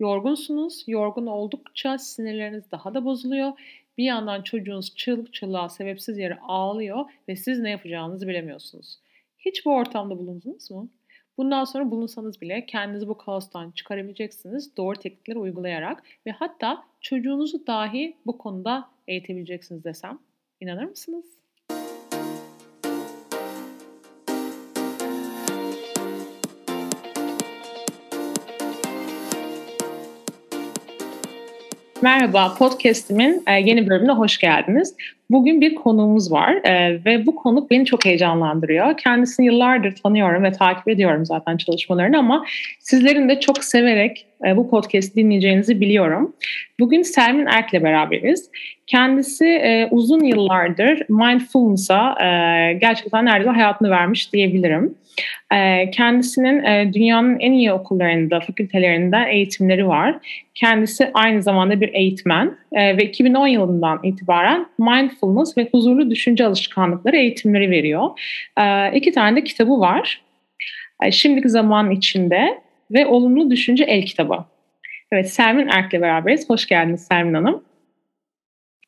Yorgunsunuz. Yorgun oldukça sinirleriniz daha da bozuluyor. Bir yandan çocuğunuz çığlık çığlığa sebepsiz yere ağlıyor ve siz ne yapacağınızı bilemiyorsunuz. Hiç bu ortamda bulundunuz mu? Bundan sonra bulunsanız bile kendinizi bu kaostan çıkarabileceksiniz doğru teknikleri uygulayarak ve hatta çocuğunuzu dahi bu konuda eğitebileceksiniz desem. İnanır mısınız? Merhaba, podcast'imin e, yeni bölümüne hoş geldiniz. Bugün bir konuğumuz var e, ve bu konuk beni çok heyecanlandırıyor. Kendisini yıllardır tanıyorum ve takip ediyorum zaten çalışmalarını ama sizlerin de çok severek e, bu podcast dinleyeceğinizi biliyorum. Bugün Selmin Erk'le beraberiz. Kendisi e, uzun yıllardır mindfulness'a e, gerçekten neredeyse hayatını vermiş diyebilirim. E, kendisinin e, dünyanın en iyi okullarında, fakültelerinden eğitimleri var. Kendisi aynı zamanda bir eğitmen e, ve 2010 yılından itibaren mindfulness ve huzurlu düşünce alışkanlıkları eğitimleri veriyor. E, iki tane de kitabı var. E, şimdiki zaman içinde ve Olumlu Düşünce El kitabı. Evet, Sermin Erk'le beraberiz. Hoş geldiniz Sermin Hanım.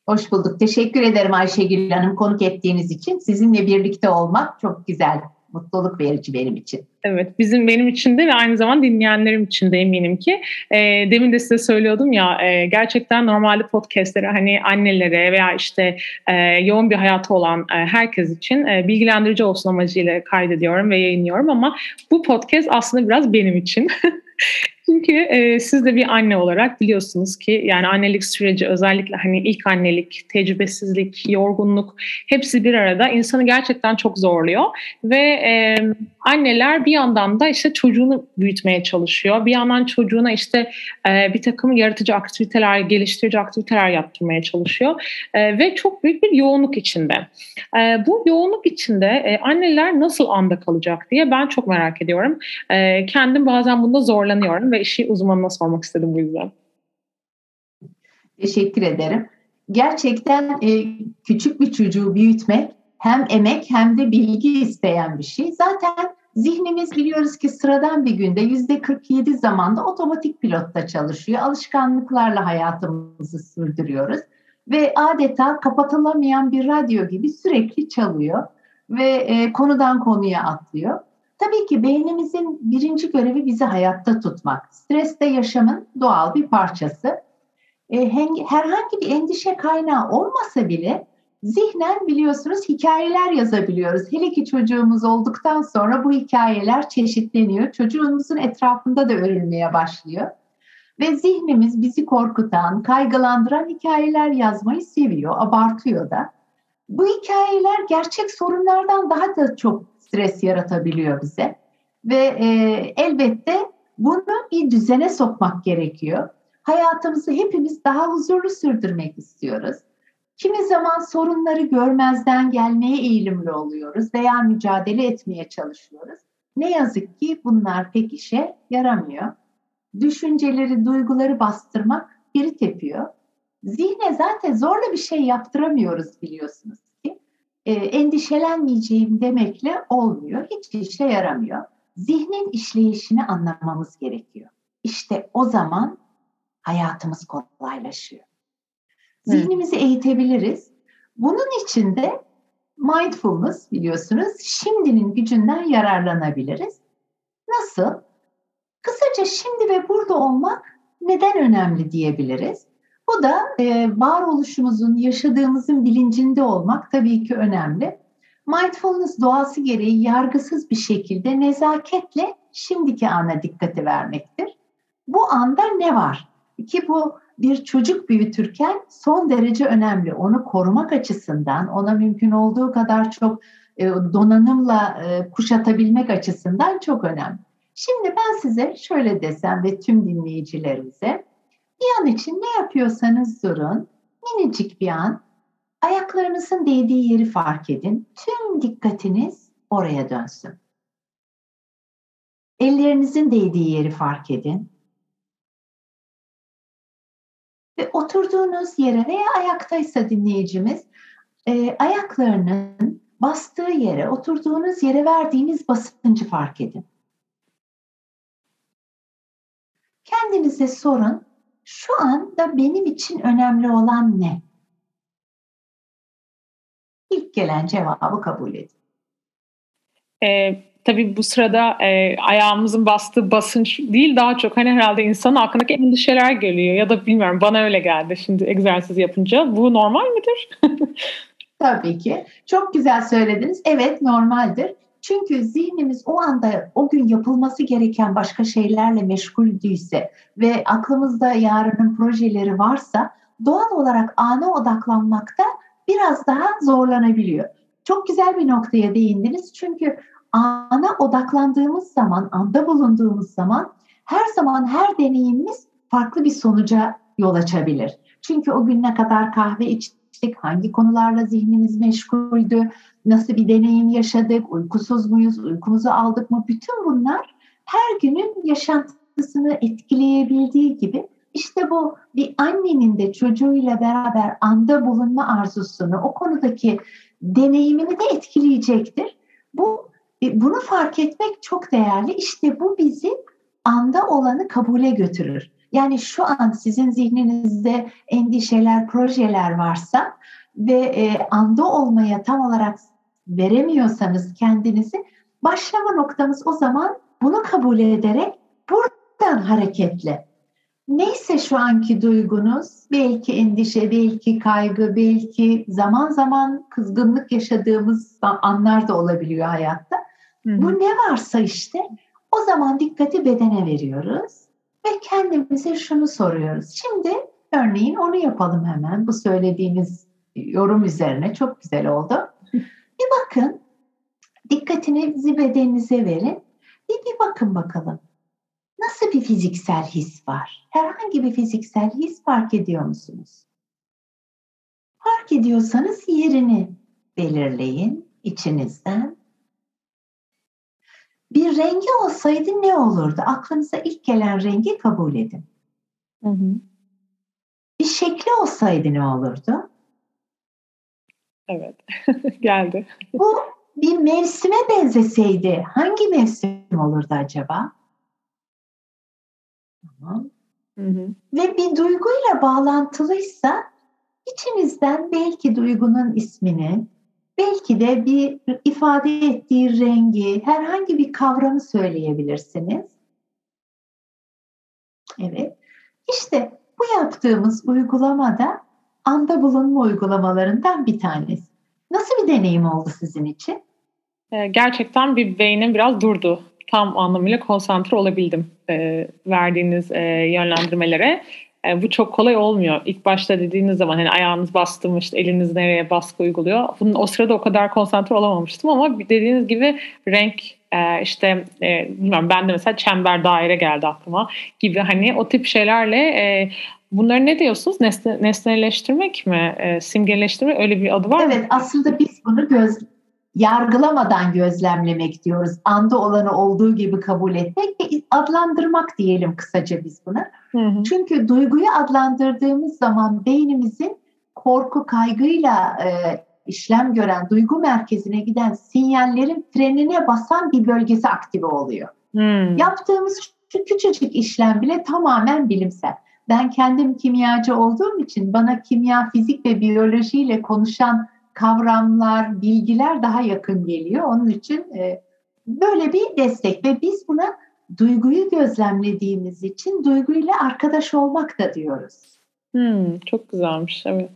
Hoş bulduk. Teşekkür ederim Ayşegül Hanım konuk ettiğiniz için. Sizinle birlikte olmak çok güzel mutluluk verici benim için. Evet, bizim benim için de ve aynı zamanda dinleyenlerim için de eminim ki. E, demin de size söylüyordum ya, e, gerçekten normalde podcastlere hani annelere veya işte e, yoğun bir hayatı olan e, herkes için e, bilgilendirici olsun amacıyla kaydediyorum ve yayınlıyorum ama bu podcast aslında biraz benim için. Çünkü e, siz de bir anne olarak biliyorsunuz ki yani annelik süreci özellikle hani ilk annelik, tecrübesizlik, yorgunluk hepsi bir arada insanı gerçekten çok zorluyor ve e, anneler bir yandan da işte çocuğunu büyütmeye çalışıyor. Bir yandan çocuğuna işte e, bir takım yaratıcı aktiviteler, geliştirici aktiviteler yaptırmaya çalışıyor e, ve çok büyük bir yoğunluk içinde. E, bu yoğunluk içinde e, anneler nasıl anda kalacak diye ben çok merak ediyorum. E, kendim bazen bunda zorlanıyorum ve işi uzmanına sormak istedim bu yüzden. Teşekkür ederim. Gerçekten e, küçük bir çocuğu büyütmek hem emek hem de bilgi isteyen bir şey. Zaten zihnimiz biliyoruz ki sıradan bir günde yüzde 47 zamanda otomatik pilotta çalışıyor. Alışkanlıklarla hayatımızı sürdürüyoruz. Ve adeta kapatılamayan bir radyo gibi sürekli çalıyor ve e, konudan konuya atlıyor. Tabii ki beynimizin birinci görevi bizi hayatta tutmak. Stres de yaşamın doğal bir parçası. E, herhangi bir endişe kaynağı olmasa bile zihnen biliyorsunuz hikayeler yazabiliyoruz. Hele ki çocuğumuz olduktan sonra bu hikayeler çeşitleniyor. Çocuğumuzun etrafında da örülmeye başlıyor. Ve zihnimiz bizi korkutan, kaygılandıran hikayeler yazmayı seviyor, abartıyor da. Bu hikayeler gerçek sorunlardan daha da çok stres yaratabiliyor bize. Ve e, elbette bunu bir düzene sokmak gerekiyor. Hayatımızı hepimiz daha huzurlu sürdürmek istiyoruz. Kimi zaman sorunları görmezden gelmeye eğilimli oluyoruz veya mücadele etmeye çalışıyoruz. Ne yazık ki bunlar pek işe yaramıyor. Düşünceleri, duyguları bastırmak geri tepiyor. Zihne zaten zorla bir şey yaptıramıyoruz biliyorsunuz. E, endişelenmeyeceğim demekle olmuyor. Hiç işe yaramıyor. Zihnin işleyişini anlamamız gerekiyor. İşte o zaman hayatımız kolaylaşıyor. Zihnimizi eğitebiliriz. Bunun için de mindfulness biliyorsunuz şimdinin gücünden yararlanabiliriz. Nasıl? Kısaca şimdi ve burada olmak neden önemli diyebiliriz. Bu da e, varoluşumuzun, yaşadığımızın bilincinde olmak tabii ki önemli. Mindfulness doğası gereği yargısız bir şekilde nezaketle şimdiki ana dikkati vermektir. Bu anda ne var? Ki bu bir çocuk büyütürken son derece önemli. Onu korumak açısından, ona mümkün olduğu kadar çok e, donanımla e, kuşatabilmek açısından çok önemli. Şimdi ben size şöyle desem ve tüm dinleyicilerimize bir an için ne yapıyorsanız durun, minicik bir an ayaklarınızın değdiği yeri fark edin. Tüm dikkatiniz oraya dönsün. Ellerinizin değdiği yeri fark edin. Ve oturduğunuz yere veya ayaktaysa dinleyicimiz e, ayaklarının bastığı yere, oturduğunuz yere verdiğiniz basıncı fark edin. kendinize sorun. Şu anda benim için önemli olan ne? İlk gelen cevabı kabul edin. Ee, tabii bu sırada e, ayağımızın bastığı basınç değil daha çok hani herhalde insanın aklındaki endişeler geliyor ya da bilmiyorum bana öyle geldi şimdi egzersiz yapınca. Bu normal midir? Tabii ki. Çok güzel söylediniz. Evet normaldir. Çünkü zihnimiz o anda o gün yapılması gereken başka şeylerle meşguldüyse ve aklımızda yarının projeleri varsa doğal olarak ana odaklanmakta biraz daha zorlanabiliyor. Çok güzel bir noktaya değindiniz. Çünkü ana odaklandığımız zaman, anda bulunduğumuz zaman her zaman her deneyimimiz farklı bir sonuca yol açabilir. Çünkü o gün ne kadar kahve içtik, hangi konularla zihnimiz meşguldü, nasıl bir deneyim yaşadık, uykusuz muyuz, uykumuzu aldık mı? Bütün bunlar her günün yaşantısını etkileyebildiği gibi işte bu bir annenin de çocuğuyla beraber anda bulunma arzusunu, o konudaki deneyimini de etkileyecektir. Bu e, bunu fark etmek çok değerli. İşte bu bizi anda olanı kabule götürür. Yani şu an sizin zihninizde endişeler, projeler varsa ve e, anda olmaya tam olarak veremiyorsanız kendinizi başlama noktamız o zaman bunu kabul ederek buradan hareketle. Neyse şu anki duygunuz, belki endişe, belki kaygı, belki zaman zaman kızgınlık yaşadığımız anlar da olabiliyor hayatta. Hı. Bu ne varsa işte o zaman dikkati bedene veriyoruz ve kendimize şunu soruyoruz. Şimdi örneğin onu yapalım hemen bu söylediğimiz yorum üzerine çok güzel oldu. Bakın dikkatinizi bedeninize verin. Bir, bir bakın bakalım. Nasıl bir fiziksel his var? Herhangi bir fiziksel his fark ediyor musunuz? Fark ediyorsanız yerini belirleyin içinizden bir rengi olsaydı ne olurdu? Aklınıza ilk gelen rengi kabul edin. Hı hı. Bir şekli olsaydı ne olurdu? Evet, geldi. Bu bir mevsime benzeseydi hangi mevsim olurdu acaba? Tamam. Hı hı. Ve bir duyguyla bağlantılıysa içinizden belki duygunun ismini, belki de bir ifade ettiği rengi, herhangi bir kavramı söyleyebilirsiniz. Evet. İşte bu yaptığımız uygulamada anda bulunma uygulamalarından bir tanesi. Nasıl bir deneyim oldu sizin için? Ee, gerçekten bir beynim biraz durdu. Tam anlamıyla konsantre olabildim e, verdiğiniz e, yönlendirmelere. E, bu çok kolay olmuyor. İlk başta dediğiniz zaman hani ayağınız bastırmış, eliniz nereye baskı uyguluyor. Bunun, o sırada o kadar konsantre olamamıştım ama dediğiniz gibi renk işte e, bilmiyorum ben de mesela çember daire geldi aklıma gibi hani o tip şeylerle bunları ne diyorsunuz? Nesne, nesneleştirmek mi? E, simgeleştirmek öyle bir adı var evet, mı? Evet aslında biz bunu göz yargılamadan gözlemlemek diyoruz. Anda olanı olduğu gibi kabul etmek ve adlandırmak diyelim kısaca biz buna. Hı hı. Çünkü duyguyu adlandırdığımız zaman beynimizin korku kaygıyla e, işlem gören duygu merkezine giden sinyallerin frenine basan bir bölgesi aktive oluyor. Hmm. Yaptığımız şu küçücük işlem bile tamamen bilimsel. Ben kendim kimyacı olduğum için bana kimya, fizik ve biyolojiyle konuşan kavramlar, bilgiler daha yakın geliyor. Onun için e, böyle bir destek ve biz buna duyguyu gözlemlediğimiz için duyguyla arkadaş olmak da diyoruz. Hmm, çok güzelmiş, evet.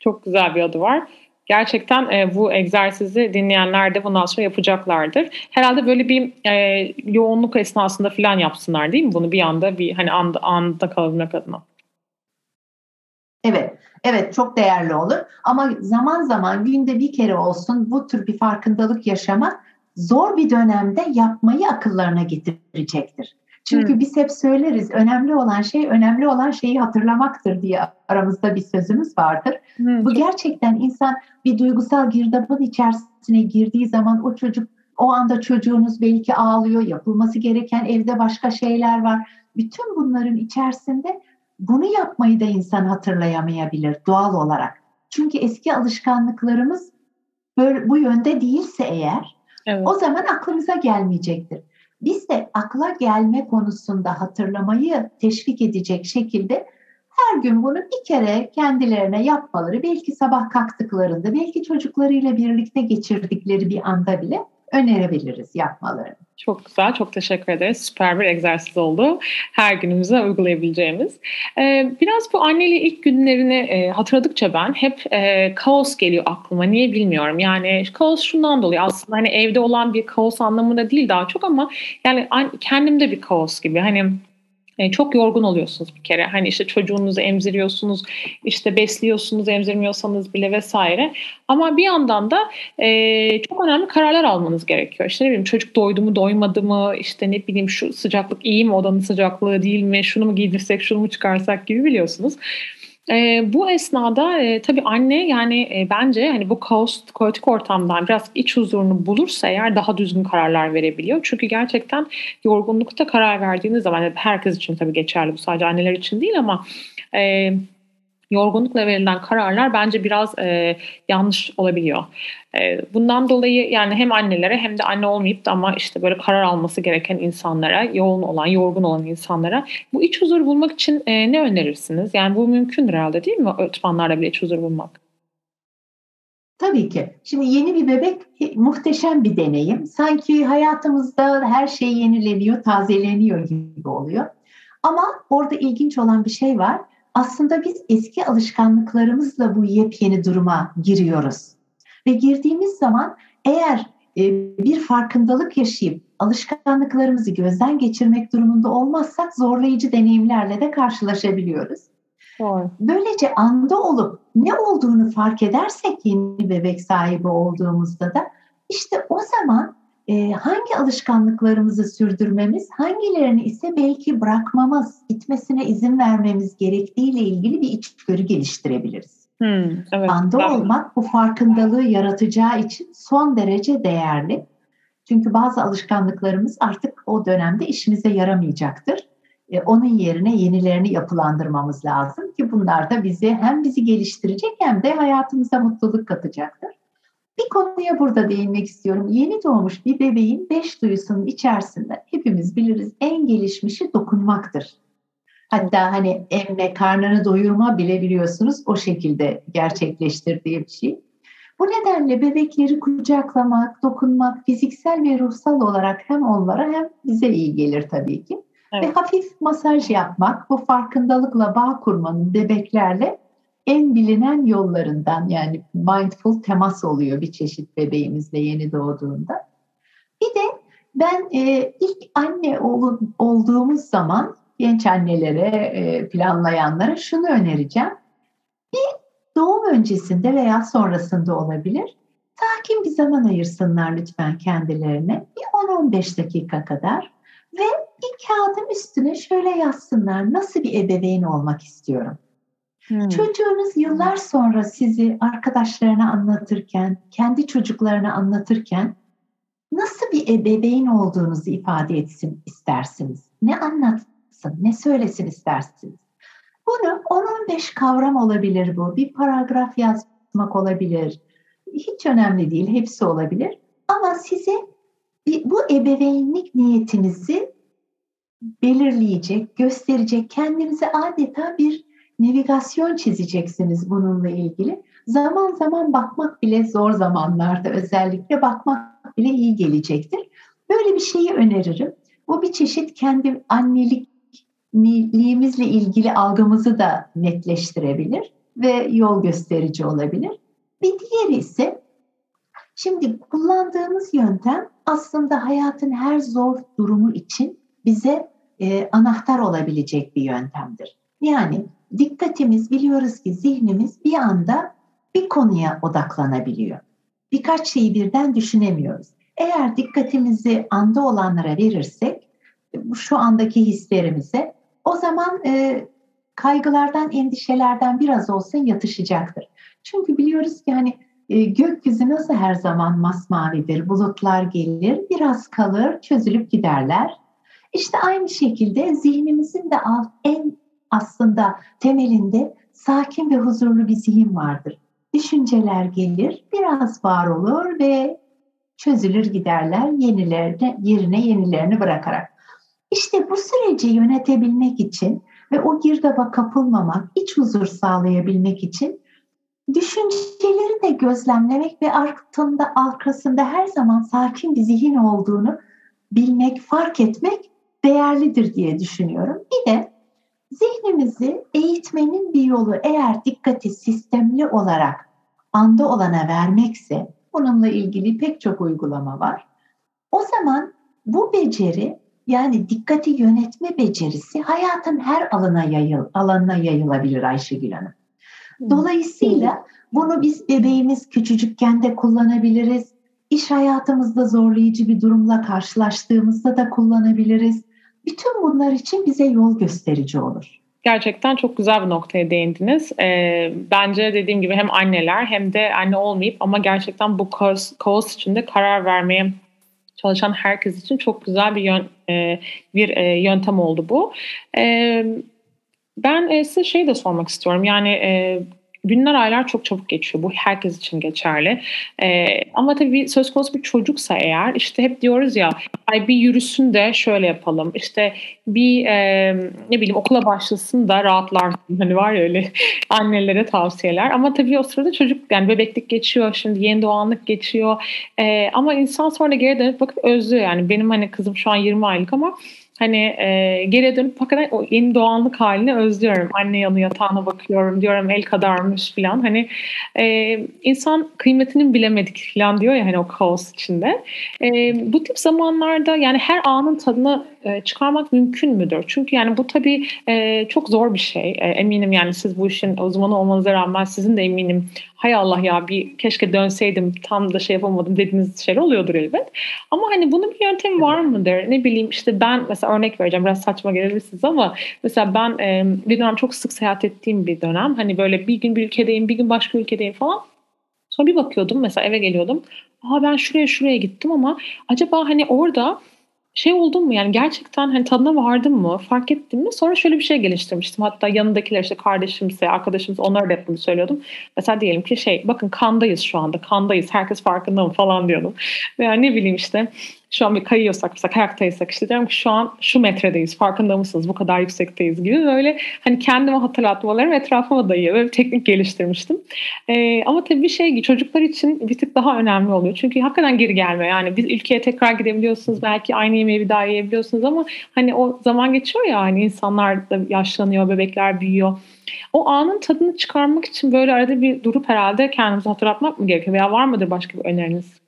Çok güzel bir adı var. Gerçekten e, bu egzersizi dinleyenler de bundan sonra yapacaklardır. Herhalde böyle bir e, yoğunluk esnasında falan yapsınlar değil mi? Bunu bir anda bir hani anda, anda kalabilmek adına. Evet, evet çok değerli olur. Ama zaman zaman günde bir kere olsun bu tür bir farkındalık yaşamak zor bir dönemde yapmayı akıllarına getirecektir. Çünkü hmm. biz hep söyleriz önemli olan şey önemli olan şeyi hatırlamaktır diye aramızda bir sözümüz vardır. Hmm. Bu gerçekten insan bir duygusal girdabın içerisine girdiği zaman o çocuk o anda çocuğunuz belki ağlıyor, yapılması gereken evde başka şeyler var. Bütün bunların içerisinde bunu yapmayı da insan hatırlayamayabilir doğal olarak. Çünkü eski alışkanlıklarımız böyle bu yönde değilse eğer evet. o zaman aklımıza gelmeyecektir. Biz de akla gelme konusunda hatırlamayı teşvik edecek şekilde her gün bunu bir kere kendilerine yapmaları, belki sabah kalktıklarında, belki çocuklarıyla birlikte geçirdikleri bir anda bile önerebiliriz yapmalarını. Çok güzel, çok teşekkür ederiz. Süper bir egzersiz oldu. Her günümüze uygulayabileceğimiz. Ee, biraz bu anneli ilk günlerini e, hatırladıkça ben hep e, kaos geliyor aklıma. Niye bilmiyorum. Yani kaos şundan dolayı aslında hani evde olan bir kaos anlamında değil daha çok ama yani kendimde bir kaos gibi. Hani e, çok yorgun oluyorsunuz bir kere. Hani işte çocuğunuzu emziriyorsunuz, işte besliyorsunuz emzirmiyorsanız bile vesaire. Ama bir yandan da e, çok önemli kararlar almanız gerekiyor. İşte ne bileyim çocuk doydu mu doymadı mı, işte ne bileyim şu sıcaklık iyi mi odanın sıcaklığı değil mi, şunu mu giydirsek şunu mu çıkarsak gibi biliyorsunuz. E, bu esnada e, tabii anne yani e, bence hani bu kaos, kaotik ortamdan biraz iç huzurunu bulursa eğer daha düzgün kararlar verebiliyor. Çünkü gerçekten yorgunlukta karar verdiğiniz zaman herkes için tabii geçerli bu sadece anneler için değil ama e, yorgunlukla verilen kararlar bence biraz e, yanlış olabiliyor. E, bundan dolayı yani hem annelere hem de anne olmayıp da ama işte böyle karar alması gereken insanlara, yoğun olan, yorgun olan insanlara bu iç huzur bulmak için e, ne önerirsiniz? Yani bu mümkündür herhalde değil mi? Öğretmenlerle bile iç huzur bulmak. Tabii ki. Şimdi yeni bir bebek muhteşem bir deneyim. Sanki hayatımızda her şey yenileniyor, tazeleniyor gibi oluyor. Ama orada ilginç olan bir şey var aslında biz eski alışkanlıklarımızla bu yepyeni duruma giriyoruz. Ve girdiğimiz zaman eğer e, bir farkındalık yaşayıp alışkanlıklarımızı gözden geçirmek durumunda olmazsak zorlayıcı deneyimlerle de karşılaşabiliyoruz. Doğru. Böylece anda olup ne olduğunu fark edersek yeni bebek sahibi olduğumuzda da işte o zaman e, hangi alışkanlıklarımızı sürdürmemiz, hangilerini ise belki bırakmamız, gitmesine izin vermemiz gerektiğiyle ilgili bir içgörü geliştirebiliriz. Hmm, evet, Anda ben... olmak bu farkındalığı yaratacağı için son derece değerli. Çünkü bazı alışkanlıklarımız artık o dönemde işimize yaramayacaktır. E, onun yerine yenilerini yapılandırmamız lazım ki bunlar da bizi hem bizi geliştirecek hem de hayatımıza mutluluk katacaktır. Bir konuya burada değinmek istiyorum. Yeni doğmuş bir bebeğin beş duyusunun içerisinde hepimiz biliriz en gelişmişi dokunmaktır. Hatta hani emme, karnını doyurma bile biliyorsunuz o şekilde gerçekleştirdiği bir şey. Bu nedenle bebekleri kucaklamak, dokunmak fiziksel ve ruhsal olarak hem onlara hem bize iyi gelir tabii ki. Evet. Ve hafif masaj yapmak, bu farkındalıkla bağ kurmanın bebeklerle en bilinen yollarından yani mindful temas oluyor bir çeşit bebeğimizle yeni doğduğunda. Bir de ben e, ilk anne ol, olduğumuz zaman genç annelere, e, planlayanlara şunu önereceğim. Bir doğum öncesinde veya sonrasında olabilir. Sakin bir zaman ayırsınlar lütfen kendilerine. Bir 10-15 dakika kadar. Ve bir kağıdın üstüne şöyle yazsınlar. Nasıl bir ebeveyn olmak istiyorum? Hmm. Çocuğunuz yıllar sonra sizi arkadaşlarına anlatırken, kendi çocuklarına anlatırken nasıl bir ebeveyn olduğunuzu ifade etsin istersiniz? Ne anlatsın, ne söylesin istersiniz? Bunu 10-15 kavram olabilir bu. Bir paragraf yazmak olabilir. Hiç önemli değil, hepsi olabilir. Ama size bu ebeveynlik niyetinizi belirleyecek, gösterecek, kendinize adeta bir navigasyon çizeceksiniz bununla ilgili. Zaman zaman bakmak bile zor zamanlarda özellikle bakmak bile iyi gelecektir. Böyle bir şeyi öneririm. Bu bir çeşit kendi annelikliğimizle ilgili algımızı da netleştirebilir ve yol gösterici olabilir. Bir diğeri ise şimdi kullandığımız yöntem aslında hayatın her zor durumu için bize e, anahtar olabilecek bir yöntemdir. Yani dikkatimiz biliyoruz ki zihnimiz bir anda bir konuya odaklanabiliyor. Birkaç şeyi birden düşünemiyoruz. Eğer dikkatimizi anda olanlara verirsek, şu andaki hislerimize, o zaman e, kaygılardan, endişelerden biraz olsun yatışacaktır. Çünkü biliyoruz ki hani e, gökyüzü nasıl her zaman masmavidir, bulutlar gelir, biraz kalır, çözülüp giderler. İşte aynı şekilde zihnimizin de en aslında temelinde sakin ve huzurlu bir zihin vardır. Düşünceler gelir, biraz var olur ve çözülür giderler yenilerine, yerine yenilerini bırakarak. İşte bu süreci yönetebilmek için ve o girdaba kapılmamak, iç huzur sağlayabilmek için düşünceleri de gözlemlemek ve arkasında, arkasında her zaman sakin bir zihin olduğunu bilmek, fark etmek değerlidir diye düşünüyorum. Bir de zihnimizi eğitmenin bir yolu eğer dikkati sistemli olarak anda olana vermekse, bununla ilgili pek çok uygulama var. O zaman bu beceri yani dikkati yönetme becerisi hayatın her alana yayıl, alanına yayılabilir Ayşegül Hanım. Dolayısıyla bunu biz bebeğimiz küçücükken de kullanabiliriz. İş hayatımızda zorlayıcı bir durumla karşılaştığımızda da kullanabiliriz. Bütün bunlar için bize yol gösterici olur. Gerçekten çok güzel bir noktaya değindiniz. Ee, bence dediğim gibi hem anneler hem de anne olmayıp ama gerçekten bu kaos, kaos içinde karar vermeye çalışan herkes için çok güzel bir yön, e, bir e, yöntem oldu bu. E, ben e, size şey de sormak istiyorum. Yani e, günler aylar çok çabuk geçiyor. Bu herkes için geçerli. Ee, ama tabii söz konusu bir çocuksa eğer işte hep diyoruz ya ay bir yürüsün de şöyle yapalım. İşte bir e, ne bileyim okula başlasın da rahatlarsın. Hani var ya öyle annelere tavsiyeler. Ama tabii o sırada çocuk yani bebeklik geçiyor. Şimdi yeni doğanlık geçiyor. Ee, ama insan sonra geri dönüp bakıp özlüyor. Yani benim hani kızım şu an 20 aylık ama hani e, geriye dönüp hakikaten o yeni doğanlık halini özlüyorum. Anne yanı yatağına bakıyorum diyorum el kadarmış falan. Hani e, insan kıymetinin bilemedik falan diyor ya hani o kaos içinde. E, bu tip zamanlarda yani her anın tadını e, çıkarmak mümkün müdür? Çünkü yani bu tabii e, çok zor bir şey. E, eminim yani siz bu işin uzmanı olmanıza rağmen sizin de eminim hay Allah ya bir keşke dönseydim tam da şey yapamadım dediğiniz şeyler oluyordur elbet. Ama hani bunun bir yöntemi var mıdır? Ne bileyim işte ben mesela örnek vereceğim biraz saçma gelebilirsiniz ama mesela ben e, bir dönem çok sık seyahat ettiğim bir dönem. Hani böyle bir gün bir ülkedeyim bir gün başka ülkedeyim falan. Sonra bir bakıyordum mesela eve geliyordum. Aa ben şuraya şuraya gittim ama acaba hani orada şey oldun mu? Yani gerçekten hani tadına vardın mı? Fark ettin mi? Sonra şöyle bir şey geliştirmiştim. Hatta yanındakiler işte kardeşimse arkadaşımız onlara da hep bunu söylüyordum. Mesela diyelim ki şey bakın kandayız şu anda kandayız herkes farkında mı? falan diyordum. Veya ne bileyim işte şu an bir kayıyorsak mesela kayaktaysak işte diyorum ki şu an şu metredeyiz farkında mısınız bu kadar yüksekteyiz gibi böyle hani kendime hatırlatmalarım etrafıma dayıyor böyle bir teknik geliştirmiştim. Ee, ama tabii bir şey çocuklar için bir tık daha önemli oluyor. Çünkü hakikaten geri gelme yani biz ülkeye tekrar gidebiliyorsunuz belki aynı yemeği bir daha yiyebiliyorsunuz ama hani o zaman geçiyor ya hani insanlar da yaşlanıyor bebekler büyüyor. O anın tadını çıkarmak için böyle arada bir durup herhalde kendimizi hatırlatmak mı gerekiyor veya var mıdır başka bir öneriniz?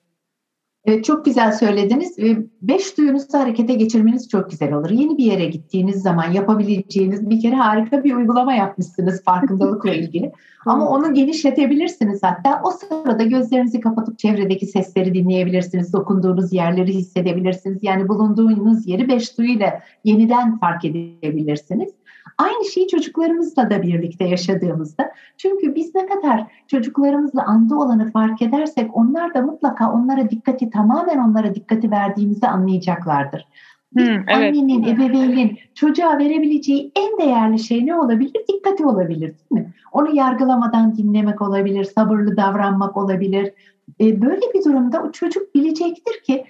Çok güzel söylediniz. Beş duyunuzu harekete geçirmeniz çok güzel olur. Yeni bir yere gittiğiniz zaman yapabileceğiniz bir kere harika bir uygulama yapmışsınız farkındalıkla ilgili. Ama onu genişletebilirsiniz hatta. O sırada gözlerinizi kapatıp çevredeki sesleri dinleyebilirsiniz. Dokunduğunuz yerleri hissedebilirsiniz. Yani bulunduğunuz yeri beş duyuyla yeniden fark edebilirsiniz. Aynı şeyi çocuklarımızla da birlikte yaşadığımızda. Çünkü biz ne kadar çocuklarımızla anda olanı fark edersek onlar da mutlaka onlara dikkati tamamen onlara dikkati verdiğimizi anlayacaklardır. Hmm, evet. annenin, ebeveynin çocuğa verebileceği en değerli şey ne olabilir? Dikkati olabilir değil mi? Onu yargılamadan dinlemek olabilir, sabırlı davranmak olabilir. Ee, böyle bir durumda o çocuk bilecektir ki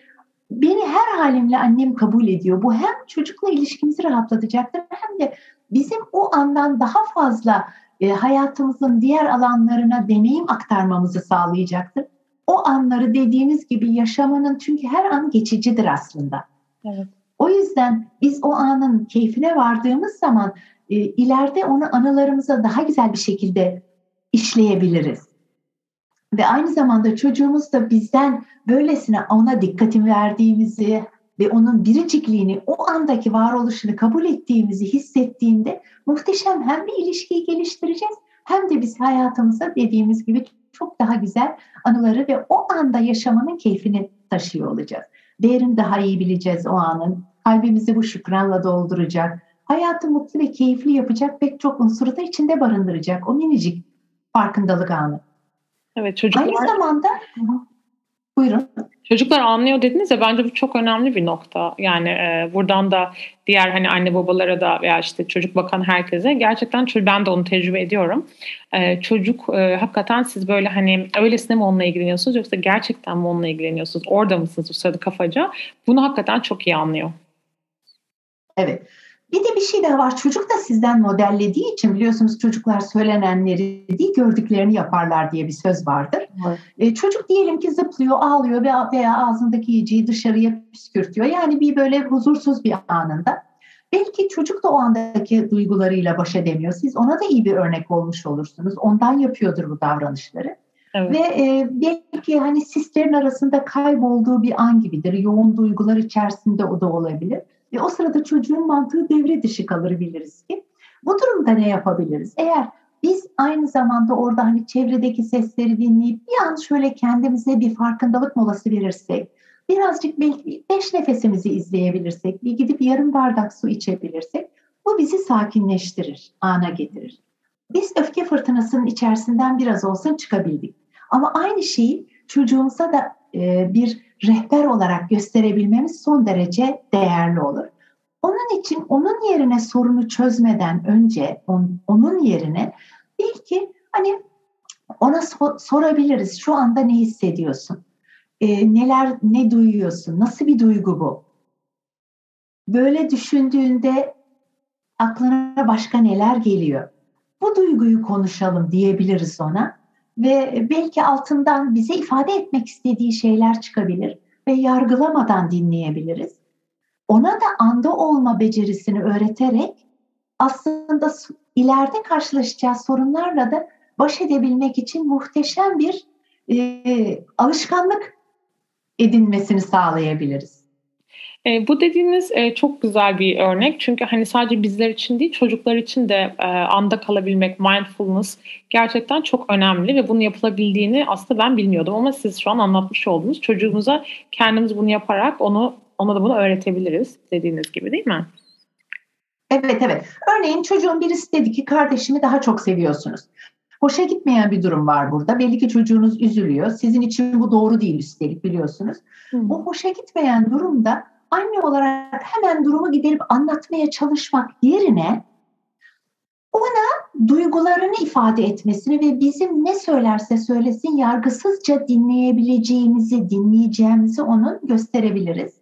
beni her halimle annem kabul ediyor. Bu hem çocukla ilişkimizi rahatlatacaktır hem de bizim o andan daha fazla e, hayatımızın diğer alanlarına deneyim aktarmamızı sağlayacaktır. O anları dediğiniz gibi yaşamanın çünkü her an geçicidir aslında. Evet. O yüzden biz o anın keyfine vardığımız zaman e, ileride onu anılarımıza daha güzel bir şekilde işleyebiliriz. Ve aynı zamanda çocuğumuz da bizden böylesine ona dikkatin verdiğimizi, ve onun biricikliğini, o andaki varoluşunu kabul ettiğimizi hissettiğinde muhteşem hem bir ilişkiyi geliştireceğiz hem de biz hayatımıza dediğimiz gibi çok daha güzel anıları ve o anda yaşamanın keyfini taşıyor olacağız. Değerini daha iyi bileceğiz o anın. Kalbimizi bu şükranla dolduracak. Hayatı mutlu ve keyifli yapacak pek çok unsuru da içinde barındıracak o minicik farkındalık anı. Evet çocuklar... Aynı zamanda Buyurun. Çocuklar anlıyor dediniz ya bence bu çok önemli bir nokta. Yani e, buradan da diğer hani anne babalara da veya işte çocuk bakan herkese gerçekten ben de onu tecrübe ediyorum. E, çocuk e, hakikaten siz böyle hani öylesine mi onunla ilgileniyorsunuz yoksa gerçekten mi onunla ilgileniyorsunuz? Orada mısınız bu sırada kafaca? Bunu hakikaten çok iyi anlıyor. Evet. Bir de bir şey daha var. Çocuk da sizden modellediği için biliyorsunuz çocuklar söylenenleri değil gördüklerini yaparlar diye bir söz vardır. Evet. E, çocuk diyelim ki zıplıyor, ağlıyor veya, veya ağzındaki yiyeceği dışarıya püskürtüyor. Yani bir böyle huzursuz bir anında. Belki çocuk da o andaki duygularıyla baş edemiyor. Siz ona da iyi bir örnek olmuş olursunuz. Ondan yapıyordur bu davranışları. Evet. Ve e, belki hani sislerin arasında kaybolduğu bir an gibidir. Yoğun duygular içerisinde o da olabilir. Ve o sırada çocuğun mantığı devre dışı kalır biliriz ki. Bu durumda ne yapabiliriz? Eğer biz aynı zamanda orada hani çevredeki sesleri dinleyip bir an şöyle kendimize bir farkındalık molası verirsek, birazcık belki beş nefesimizi izleyebilirsek, bir gidip yarım bardak su içebilirsek, bu bizi sakinleştirir, ana getirir. Biz öfke fırtınasının içerisinden biraz olsun çıkabildik. Ama aynı şeyi çocuğumuza da e, bir rehber olarak gösterebilmemiz son derece değerli olur. Onun için onun yerine sorunu çözmeden önce on, onun yerine belki hani ona so- sorabiliriz şu anda ne hissediyorsun? E, neler ne duyuyorsun? Nasıl bir duygu bu? Böyle düşündüğünde aklına başka neler geliyor? Bu duyguyu konuşalım diyebiliriz ona ve belki altından bize ifade etmek istediği şeyler çıkabilir ve yargılamadan dinleyebiliriz. Ona da anda olma becerisini öğreterek aslında ileride karşılaşacağı sorunlarla da baş edebilmek için muhteşem bir e, alışkanlık edinmesini sağlayabiliriz. E, bu dediğiniz e, çok güzel bir örnek çünkü hani sadece bizler için değil çocuklar için de e, anda kalabilmek, mindfulness gerçekten çok önemli ve bunu yapılabildiğini aslında ben bilmiyordum ama siz şu an anlatmış oldunuz. Çocuğumuza kendimiz bunu yaparak onu ona da bunu öğretebiliriz dediğiniz gibi değil mi? Evet evet. Örneğin çocuğun birisi dedi ki kardeşimi daha çok seviyorsunuz. Hoşa gitmeyen bir durum var burada. Belli ki çocuğunuz üzülüyor. Sizin için bu doğru değil üstelik biliyorsunuz. Hmm. Bu hoşa gitmeyen durumda anne olarak hemen durumu giderip anlatmaya çalışmak yerine ona duygularını ifade etmesini ve bizim ne söylerse söylesin yargısızca dinleyebileceğimizi, dinleyeceğimizi onun gösterebiliriz.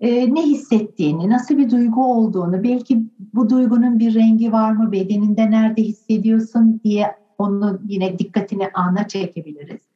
Ee, ne hissettiğini, nasıl bir duygu olduğunu, belki bu duygunun bir rengi var mı, bedeninde nerede hissediyorsun diye onu yine dikkatini ana çekebiliriz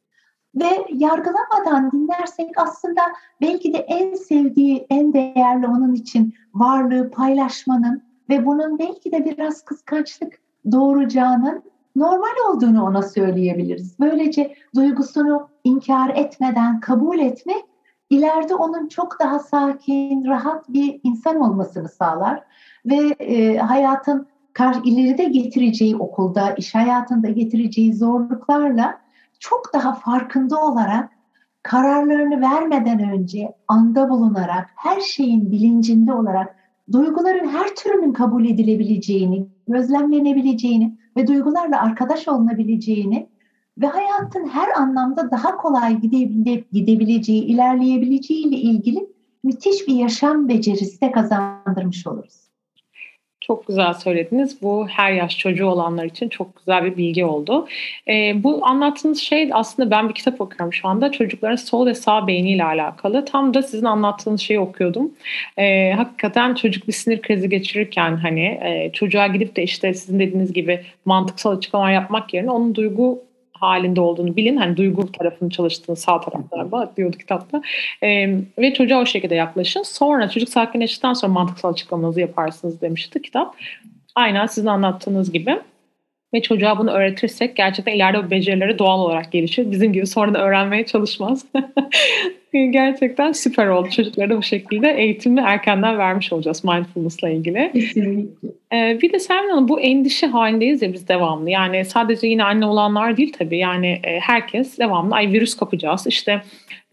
ve yargılamadan dinlersek aslında belki de en sevdiği, en değerli onun için varlığı paylaşmanın ve bunun belki de biraz kıskançlık doğuracağının normal olduğunu ona söyleyebiliriz. Böylece duygusunu inkar etmeden kabul etmek ileride onun çok daha sakin, rahat bir insan olmasını sağlar ve e, hayatın kar ileride getireceği okulda, iş hayatında getireceği zorluklarla çok daha farkında olarak kararlarını vermeden önce anda bulunarak her şeyin bilincinde olarak duyguların her türünün kabul edilebileceğini, gözlemlenebileceğini ve duygularla arkadaş olunabileceğini ve hayatın her anlamda daha kolay gidebileceği, ilerleyebileceği ile ilgili müthiş bir yaşam becerisi de kazandırmış oluruz. Çok güzel söylediniz. Bu her yaş çocuğu olanlar için çok güzel bir bilgi oldu. E, bu anlattığınız şey aslında ben bir kitap okuyorum şu anda. Çocukların sol ve sağ beyniyle alakalı. Tam da sizin anlattığınız şeyi okuyordum. E, hakikaten çocuk bir sinir krizi geçirirken hani e, çocuğa gidip de işte sizin dediğiniz gibi mantıksal açıklama yapmak yerine onun duygu halinde olduğunu bilin. Hani duygu tarafını çalıştığını sağ taraflara diyordu kitapta. E, ve çocuğa o şekilde yaklaşın. Sonra çocuk sakinleştikten sonra mantıksal açıklamanızı yaparsınız demişti kitap. Aynen sizin anlattığınız gibi. Ve çocuğa bunu öğretirsek gerçekten ileride o becerileri doğal olarak gelişir. Bizim gibi sonradan öğrenmeye çalışmaz. Gerçekten süper oldu. Çocuklara bu şekilde eğitimi erkenden vermiş olacağız mindfulness'la ilgili. Kesinlikle. Ee, bir de Selmin Hanım bu endişe halindeyiz ya biz devamlı. Yani sadece yine anne olanlar değil tabii. Yani e, herkes devamlı ay virüs kapacağız. İşte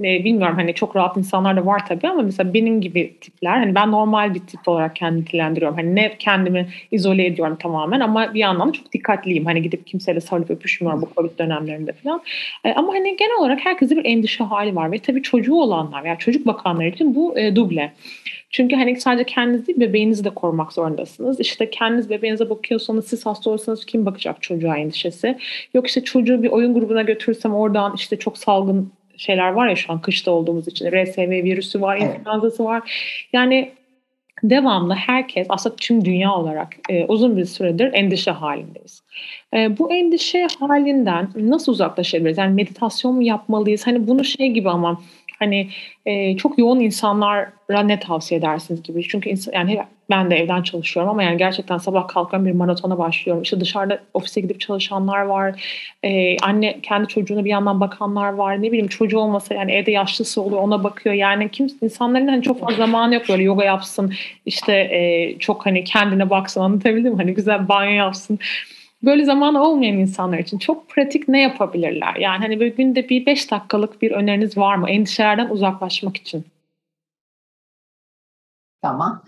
e, bilmiyorum hani çok rahat insanlar da var tabii ama mesela benim gibi tipler hani ben normal bir tip olarak kendimi dilendiriyorum. Hani ne kendimi izole ediyorum tamamen ama bir yandan çok dikkatliyim. Hani gidip kimseyle sarılıp öpüşmüyorum bu Covid dönemlerinde falan. E, ama hani genel olarak herkese bir endişe hali var ve tabii çocuğu olanlar veya çocuk bakanlar için bu e, duble. Çünkü hani sadece kendiniz değil bebeğinizi de korumak zorundasınız. İşte kendiniz bebeğinize bakıyorsanız siz hasta olursanız kim bakacak çocuğa endişesi. Yok işte çocuğu bir oyun grubuna götürürsem oradan işte çok salgın şeyler var ya şu an kışta olduğumuz için. RSV virüsü var, influenzası var. Yani devamlı herkes aslında tüm dünya olarak e, uzun bir süredir endişe halindeyiz. E, bu endişe halinden nasıl uzaklaşabiliriz? Yani meditasyon mu yapmalıyız? Hani bunu şey gibi ama hani e, çok yoğun insanlara ne tavsiye edersiniz gibi. Çünkü insan, yani ben de evden çalışıyorum ama yani gerçekten sabah kalkan bir maratona başlıyorum. İşte dışarıda ofise gidip çalışanlar var. Ee, anne kendi çocuğuna bir yandan bakanlar var. Ne bileyim çocuğu olmasa yani evde yaşlısı oluyor ona bakıyor. Yani kim insanların hani çok fazla zamanı yok böyle yoga yapsın. işte e, çok hani kendine baksın anlatabildim? Hani güzel banyo yapsın böyle zaman olmayan insanlar için çok pratik ne yapabilirler? Yani hani böyle günde bir beş dakikalık bir öneriniz var mı endişelerden uzaklaşmak için? Tamam.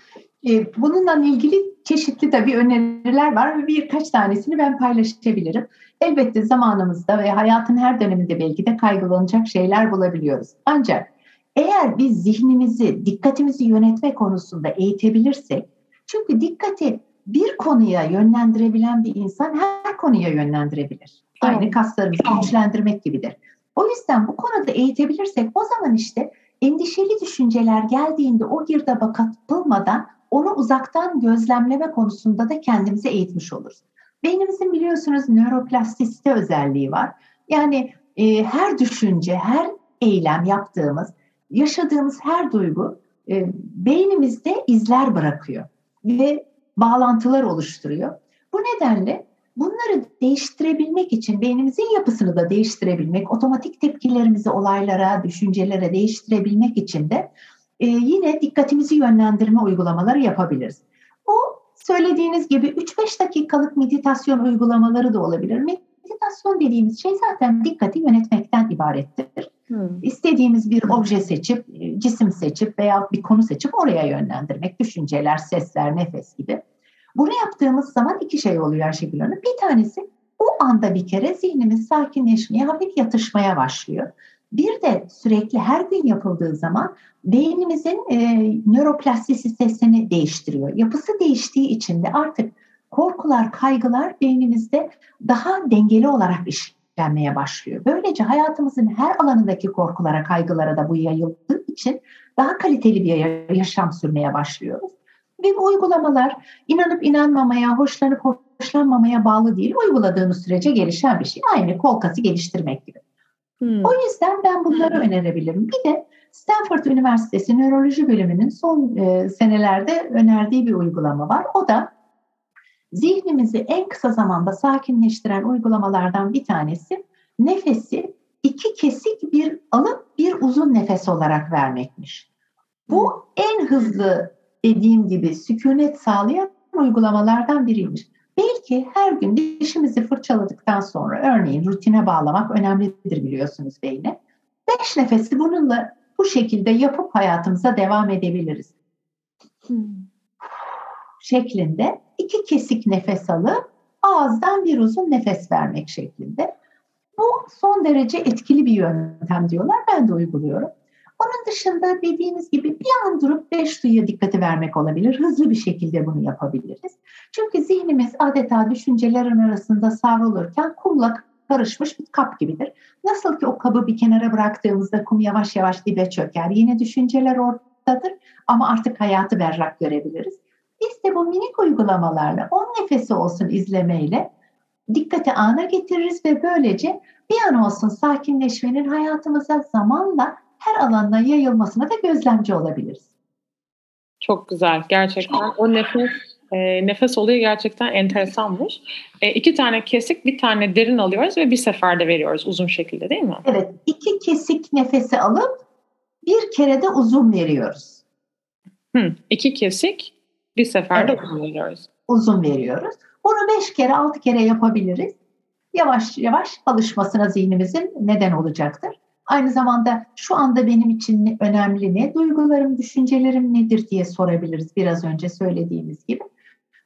Ee, bununla ilgili çeşitli tabii öneriler var ve birkaç tanesini ben paylaşabilirim. Elbette zamanımızda ve hayatın her döneminde belki de kaygılanacak şeyler bulabiliyoruz. Ancak eğer biz zihnimizi, dikkatimizi yönetme konusunda eğitebilirsek, çünkü dikkati bir konuya yönlendirebilen bir insan her konuya yönlendirebilir. Aynı kaslarımızı güçlendirmek gibidir. O yüzden bu konuda eğitebilirsek o zaman işte endişeli düşünceler geldiğinde o girdaba kapılmadan onu uzaktan gözlemleme konusunda da kendimizi eğitmiş oluruz. Beynimizin biliyorsunuz nöroplastisite özelliği var. Yani e, her düşünce, her eylem yaptığımız, yaşadığımız her duygu e, beynimizde izler bırakıyor ve bağlantılar oluşturuyor. Bu nedenle bunları değiştirebilmek için beynimizin yapısını da değiştirebilmek, otomatik tepkilerimizi olaylara, düşüncelere değiştirebilmek için de e, yine dikkatimizi yönlendirme uygulamaları yapabiliriz. Bu söylediğiniz gibi 3-5 dakikalık meditasyon uygulamaları da olabilir. Meditasyon dediğimiz şey zaten dikkati yönetmekten ibarettir. Hmm. İstediğimiz bir obje seçip, cisim seçip veya bir konu seçip oraya yönlendirmek. Düşünceler, sesler, nefes gibi. Bunu yaptığımız zaman iki şey oluyor Ayşegül Hanım. Bir tanesi o anda bir kere zihnimiz sakinleşmeye, hafif yatışmaya başlıyor. Bir de sürekli her gün yapıldığı zaman beynimizin e, nöroplastisitesini değiştiriyor. Yapısı değiştiği için de artık korkular, kaygılar beynimizde daha dengeli olarak işlenmeye başlıyor. Böylece hayatımızın her alanındaki korkulara, kaygılara da bu yayıldığı için daha kaliteli bir yaşam sürmeye başlıyoruz. Ve bu uygulamalar inanıp inanmamaya, hoşlanıp hoşlanmamaya bağlı değil. Uyguladığımız sürece gelişen bir şey. Aynı kol kası geliştirmek gibi. Hmm. O yüzden ben bunları hmm. önerebilirim. Bir de Stanford Üniversitesi Nöroloji Bölümünün son e, senelerde önerdiği bir uygulama var. O da zihnimizi en kısa zamanda sakinleştiren uygulamalardan bir tanesi nefesi iki kesik bir alıp bir uzun nefes olarak vermekmiş. Bu hmm. en hızlı dediğim gibi sükunet sağlayan uygulamalardan biriymiş. Belki her gün dişimizi fırçaladıktan sonra örneğin rutine bağlamak önemlidir biliyorsunuz beyne. Beş nefesi bununla bu şekilde yapıp hayatımıza devam edebiliriz. Hmm. Şeklinde iki kesik nefes alıp ağızdan bir uzun nefes vermek şeklinde. Bu son derece etkili bir yöntem diyorlar. Ben de uyguluyorum. Onun dışında dediğiniz gibi bir an durup beş duyuya dikkati vermek olabilir. Hızlı bir şekilde bunu yapabiliriz. Çünkü zihnimiz adeta düşüncelerin arasında savrulurken kumla karışmış bir kap gibidir. Nasıl ki o kabı bir kenara bıraktığımızda kum yavaş yavaş dibe çöker. Yine düşünceler oradadır ama artık hayatı berrak görebiliriz. Biz de bu minik uygulamalarla on nefesi olsun izlemeyle dikkati ana getiririz ve böylece bir an olsun sakinleşmenin hayatımıza zamanla her alanda yayılmasına da gözlemci olabiliriz. Çok güzel. Gerçekten o nefes e, nefes olayı gerçekten enteresanmış. E, iki tane kesik, bir tane derin alıyoruz ve bir seferde veriyoruz uzun şekilde değil mi? Evet. iki kesik nefesi alıp bir kere de uzun veriyoruz. Hı, iki kesik bir seferde evet. uzun veriyoruz. Uzun veriyoruz. Bunu beş kere altı kere yapabiliriz. Yavaş yavaş alışmasına zihnimizin neden olacaktır. Aynı zamanda şu anda benim için önemli ne? Duygularım, düşüncelerim nedir diye sorabiliriz biraz önce söylediğimiz gibi.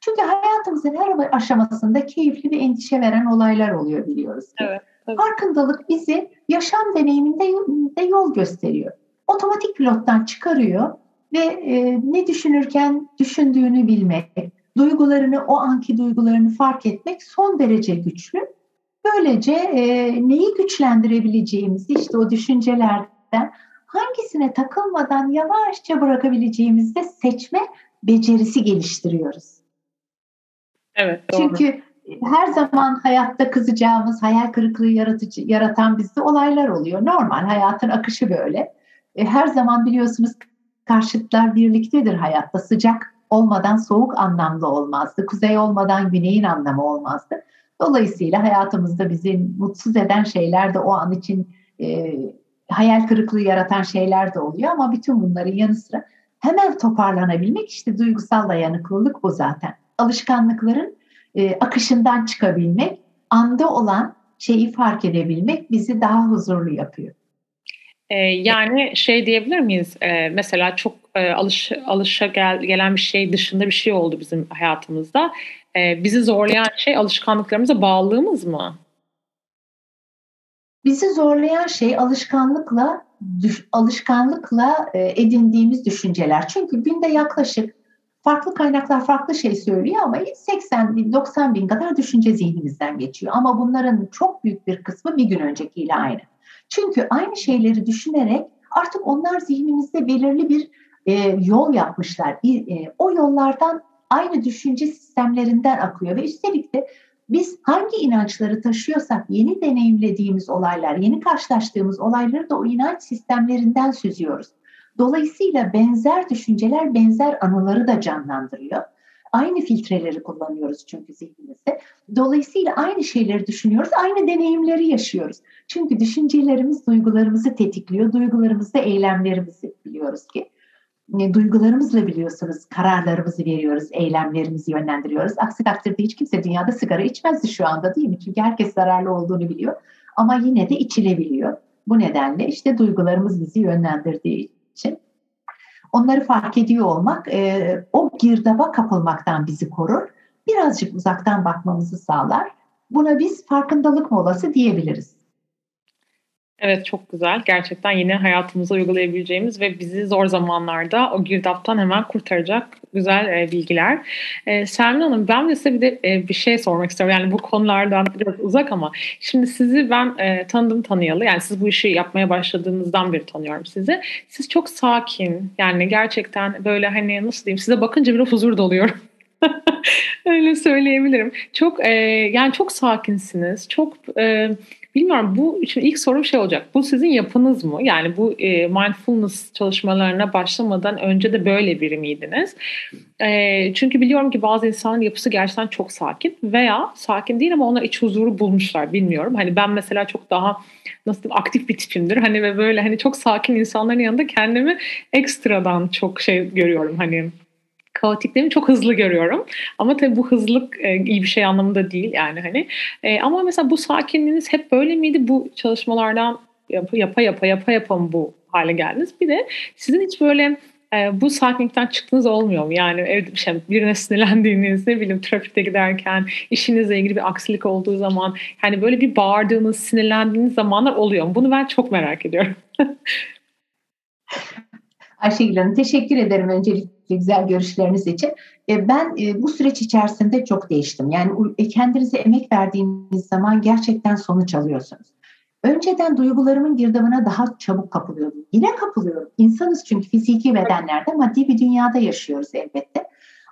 Çünkü hayatımızın her aşamasında keyifli ve endişe veren olaylar oluyor biliyoruz. Evet, evet. Farkındalık bizi yaşam deneyiminde yol gösteriyor. Otomatik pilottan çıkarıyor ve e, ne düşünürken düşündüğünü bilmek, duygularını, o anki duygularını fark etmek son derece güçlü. Böylece e, neyi güçlendirebileceğimizi işte o düşüncelerden hangisine takılmadan yavaşça bırakabileceğimizi de seçme becerisi geliştiriyoruz. Evet doğru. Çünkü her zaman hayatta kızacağımız, hayal kırıklığı yaratıcı, yaratan bizde olaylar oluyor. Normal hayatın akışı böyle. E, her zaman biliyorsunuz karşıtlar birliktedir hayatta. Sıcak olmadan soğuk anlamlı olmazdı. Kuzey olmadan güneyin anlamı olmazdı. Dolayısıyla hayatımızda bizi mutsuz eden şeyler de o an için e, hayal kırıklığı yaratan şeyler de oluyor ama bütün bunların yanı sıra hemen toparlanabilmek işte duygusal dayanıklılık bu zaten. Alışkanlıkların e, akışından çıkabilmek, anda olan şeyi fark edebilmek bizi daha huzurlu yapıyor. Ee, yani şey diyebilir miyiz? Ee, mesela çok e, alış alışa gel, gelen bir şey dışında bir şey oldu bizim hayatımızda. Ee, bizi zorlayan şey alışkanlıklarımıza bağlılığımız mı? Bizi zorlayan şey alışkanlıkla alışkanlıkla e, edindiğimiz düşünceler. Çünkü günde yaklaşık farklı kaynaklar farklı şey söylüyor ama 80 bin 90 bin kadar düşünce zihnimizden geçiyor. Ama bunların çok büyük bir kısmı bir gün öncekiyle aynı. Çünkü aynı şeyleri düşünerek artık onlar zihnimizde belirli bir e, yol yapmışlar. E, o yollardan aynı düşünce sistemlerinden akıyor ve üstelik de biz hangi inançları taşıyorsak yeni deneyimlediğimiz olaylar, yeni karşılaştığımız olayları da o inanç sistemlerinden süzüyoruz. Dolayısıyla benzer düşünceler benzer anıları da canlandırıyor. Aynı filtreleri kullanıyoruz çünkü zihnimizde. Dolayısıyla aynı şeyleri düşünüyoruz, aynı deneyimleri yaşıyoruz. Çünkü düşüncelerimiz duygularımızı tetikliyor, duygularımız da eylemlerimizi biliyoruz ki. Duygularımızla biliyorsunuz kararlarımızı veriyoruz, eylemlerimizi yönlendiriyoruz. Aksi takdirde hiç kimse dünyada sigara içmezdi şu anda değil mi? Çünkü herkes zararlı olduğunu biliyor. Ama yine de içilebiliyor. Bu nedenle işte duygularımız bizi yönlendirdiği için onları fark ediyor olmak e, o girdaba kapılmaktan bizi korur. Birazcık uzaktan bakmamızı sağlar. Buna biz farkındalık molası diyebiliriz. Evet çok güzel. Gerçekten yine hayatımıza uygulayabileceğimiz ve bizi zor zamanlarda o girdaptan hemen kurtaracak güzel e, bilgiler. E, Selmin Hanım ben de size bir de e, bir şey sormak istiyorum. Yani bu konulardan biraz uzak ama şimdi sizi ben e, tanıdım tanıyalı. Yani siz bu işi yapmaya başladığınızdan beri tanıyorum sizi. Siz çok sakin yani gerçekten böyle hani nasıl diyeyim size bakınca bir huzur doluyorum. Öyle söyleyebilirim. Çok e, yani çok sakinsiniz. Çok e, Bilmiyorum bu şimdi ilk sorum şey olacak. Bu sizin yapınız mı? Yani bu e, mindfulness çalışmalarına başlamadan önce de böyle biri miydiniz? E, çünkü biliyorum ki bazı insanların yapısı gerçekten çok sakin veya sakin değil ama onlar iç huzuru bulmuşlar bilmiyorum. Hani ben mesela çok daha nasıl diyeyim, aktif bir tipimdir. Hani ve böyle hani çok sakin insanların yanında kendimi ekstradan çok şey görüyorum. Hani kaotikliğimi çok hızlı görüyorum. Ama tabii bu hızlılık e, iyi bir şey anlamında değil yani hani. E, ama mesela bu sakinliğiniz hep böyle miydi? Bu çalışmalardan yapa yapa yapa yapa, yapa mı bu hale geldiniz? Bir de sizin hiç böyle e, bu sakinlikten çıktığınız olmuyor mu? Yani evde şey, birine sinirlendiğiniz, ne bileyim trafikte giderken, işinizle ilgili bir aksilik olduğu zaman, hani böyle bir bağırdığınız, sinirlendiğiniz zamanlar oluyor mu? Bunu ben çok merak ediyorum. Ayşegül Hanım teşekkür ederim öncelikle güzel görüşleriniz için. E, ben e, bu süreç içerisinde çok değiştim. Yani e, kendinize emek verdiğiniz zaman gerçekten sonuç alıyorsunuz. Önceden duygularımın girdabına daha çabuk kapılıyordum. Yine kapılıyorum. İnsanız çünkü fiziki bedenlerde maddi bir dünyada yaşıyoruz elbette.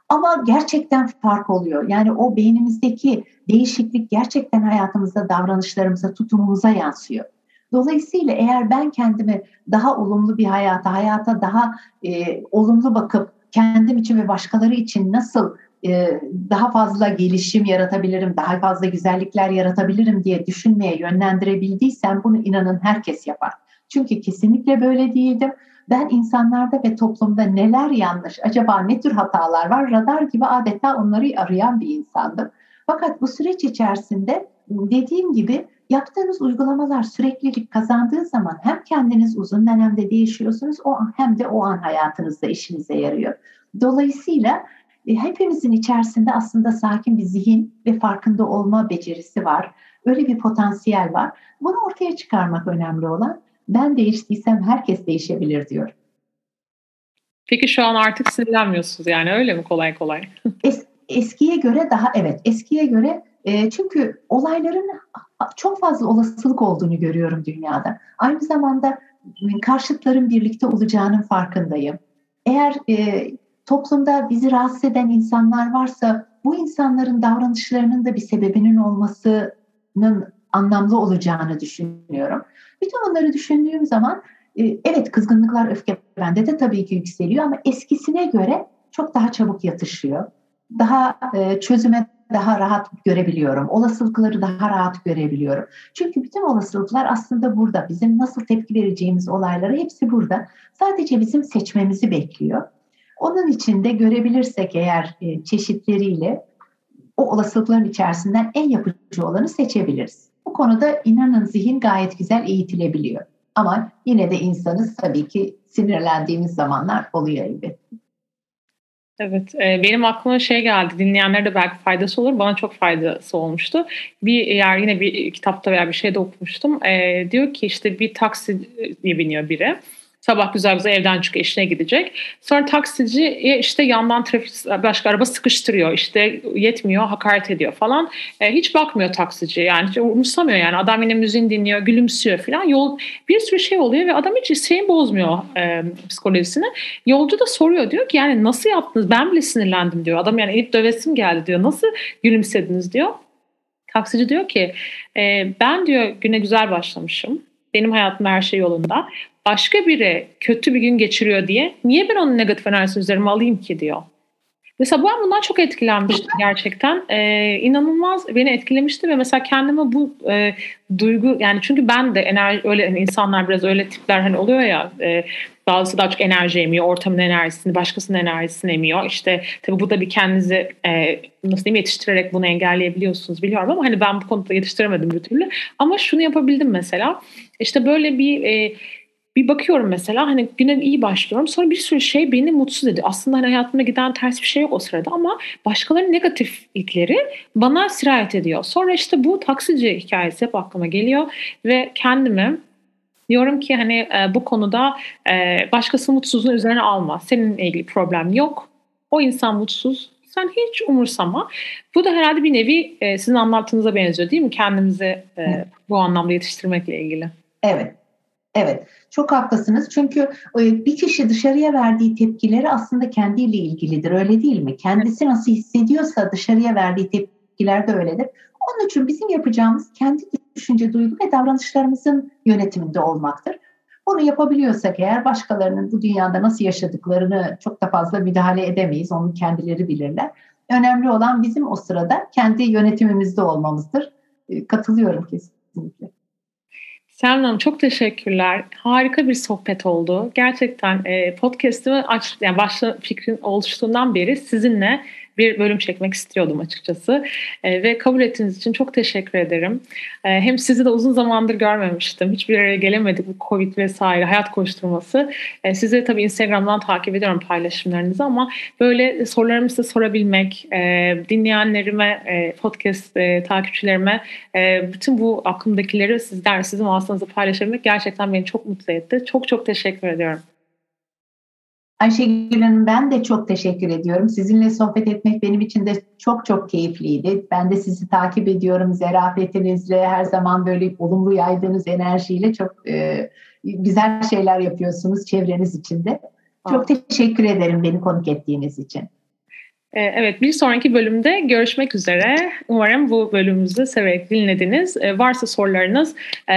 Ama gerçekten fark oluyor. Yani o beynimizdeki değişiklik gerçekten hayatımızda, davranışlarımıza, tutumumuza yansıyor. Dolayısıyla eğer ben kendimi daha olumlu bir hayata, hayata daha e, olumlu bakıp kendim için ve başkaları için nasıl e, daha fazla gelişim yaratabilirim, daha fazla güzellikler yaratabilirim diye düşünmeye yönlendirebildiysem bunu inanın herkes yapar. Çünkü kesinlikle böyle değildim. ben insanlarda ve toplumda neler yanlış, acaba ne tür hatalar var radar gibi adeta onları arayan bir insandım. Fakat bu süreç içerisinde dediğim gibi yaptığınız uygulamalar süreklilik kazandığı zaman hem kendiniz uzun dönemde değişiyorsunuz o an, hem de o an hayatınızda işinize yarıyor. Dolayısıyla e, hepimizin içerisinde aslında sakin bir zihin ve farkında olma becerisi var. Öyle bir potansiyel var. Bunu ortaya çıkarmak önemli olan. Ben değiştiysem herkes değişebilir diyor. Peki şu an artık sinirlenmiyorsunuz yani öyle mi kolay kolay? Es, eskiye göre daha evet eskiye göre e, çünkü olayların çok fazla olasılık olduğunu görüyorum dünyada. Aynı zamanda karşıtların birlikte olacağının farkındayım. Eğer e, toplumda bizi rahatsız eden insanlar varsa bu insanların davranışlarının da bir sebebinin olmasının anlamlı olacağını düşünüyorum. Bütün bunları düşündüğüm zaman e, evet kızgınlıklar, öfke bende de tabii ki yükseliyor ama eskisine göre çok daha çabuk yatışıyor. Daha e, çözüme daha rahat görebiliyorum. Olasılıkları daha rahat görebiliyorum. Çünkü bütün olasılıklar aslında burada. Bizim nasıl tepki vereceğimiz olayları hepsi burada. Sadece bizim seçmemizi bekliyor. Onun için de görebilirsek eğer e, çeşitleriyle o olasılıkların içerisinden en yapıcı olanı seçebiliriz. Bu konuda inanın zihin gayet güzel eğitilebiliyor. Ama yine de insanız tabii ki sinirlendiğimiz zamanlar oluyor elbette. Evet, e, benim aklıma şey geldi, dinleyenlere de belki faydası olur, bana çok faydası olmuştu. Bir yer yine bir kitapta veya bir şeyde okumuştum. E, diyor ki işte bir taksiye biniyor biri. Sabah güzel güzel evden çıkıyor işine gidecek. Sonra taksiciye işte yandan trafik başka araba sıkıştırıyor. İşte yetmiyor hakaret ediyor falan. E, hiç bakmıyor taksici yani hiç umursamıyor yani. Adam yine müziğini dinliyor gülümsüyor falan. Yol, bir sürü şey oluyor ve adam hiç şeyin bozmuyor e, psikolojisini. Yolcu da soruyor diyor ki yani nasıl yaptınız ben bile sinirlendim diyor. Adam yani elip dövesim geldi diyor. Nasıl gülümsediniz diyor. Taksici diyor ki e, ben diyor güne güzel başlamışım. Benim hayatım her şey yolunda başka biri kötü bir gün geçiriyor diye niye ben onun negatif enerjisini üzerime alayım ki diyor. Mesela ben bundan çok etkilenmiştim gerçekten. Ee, inanılmaz beni etkilemişti ve mesela kendime bu e, duygu yani çünkü ben de enerji öyle yani insanlar biraz öyle tipler hani oluyor ya e, bazısı daha çok enerji emiyor, ortamın enerjisini, başkasının enerjisini emiyor. İşte tabii bu da bir kendinizi e, nasıl diyeyim yetiştirerek bunu engelleyebiliyorsunuz biliyorum ama hani ben bu konuda yetiştiremedim bir türlü. Ama şunu yapabildim mesela. İşte böyle bir e, bir bakıyorum mesela hani güne iyi başlıyorum. Sonra bir sürü şey beni mutsuz ediyor. Aslında hani hayatımda giden ters bir şey yok o sırada ama başkalarının negatiflikleri bana sirayet ediyor. Sonra işte bu taksici hikayesi hep aklıma geliyor ve kendimi diyorum ki hani e, bu konuda e, başkası mutsuzluğunu üzerine alma. Seninle ilgili problem yok. O insan mutsuz. Sen hiç umursama. Bu da herhalde bir nevi e, sizin anlattığınıza benziyor değil mi? Kendimizi e, bu anlamda yetiştirmekle ilgili. Evet. Evet, çok haklısınız. Çünkü e, bir kişi dışarıya verdiği tepkileri aslında kendiyle ilgilidir, öyle değil mi? Kendisi nasıl hissediyorsa dışarıya verdiği tepkiler de öyledir. Onun için bizim yapacağımız kendi düşünce, duygu ve davranışlarımızın yönetiminde olmaktır. Bunu yapabiliyorsak eğer başkalarının bu dünyada nasıl yaşadıklarını çok da fazla müdahale edemeyiz. Onu kendileri bilirler. Önemli olan bizim o sırada kendi yönetimimizde olmamızdır. E, katılıyorum kesinlikle. Selma Hanım çok teşekkürler. Harika bir sohbet oldu. Gerçekten e, podcast'ımı aç, yani başta fikrin oluştuğundan beri sizinle bir bölüm çekmek istiyordum açıkçası. E, ve kabul ettiğiniz için çok teşekkür ederim. E, hem sizi de uzun zamandır görmemiştim. Hiçbir araya gelemedik bu Covid vesaire hayat koşturması. E, sizi tabii Instagram'dan takip ediyorum paylaşımlarınızı ama böyle sorularımı size sorabilmek, e, dinleyenlerime, e, podcast e, takipçilerime e, bütün bu aklımdakileri sizler, sizin vasıtanızı paylaşabilmek gerçekten beni çok mutlu etti. Çok çok teşekkür ediyorum. Ayşegül Hanım ben de çok teşekkür ediyorum. Sizinle sohbet etmek benim için de çok çok keyifliydi. Ben de sizi takip ediyorum. Zerafetinizle her zaman böyle olumlu yaydığınız enerjiyle çok e, güzel şeyler yapıyorsunuz çevreniz içinde. Çok teşekkür ederim beni konuk ettiğiniz için. E, evet bir sonraki bölümde görüşmek üzere. Umarım bu bölümümüzü severek dinlediniz. E, varsa sorularınız e,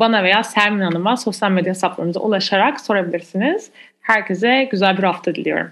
bana veya Selmin Hanım'a sosyal medya hesaplarımıza ulaşarak sorabilirsiniz. Herkese güzel bir hafta diliyorum.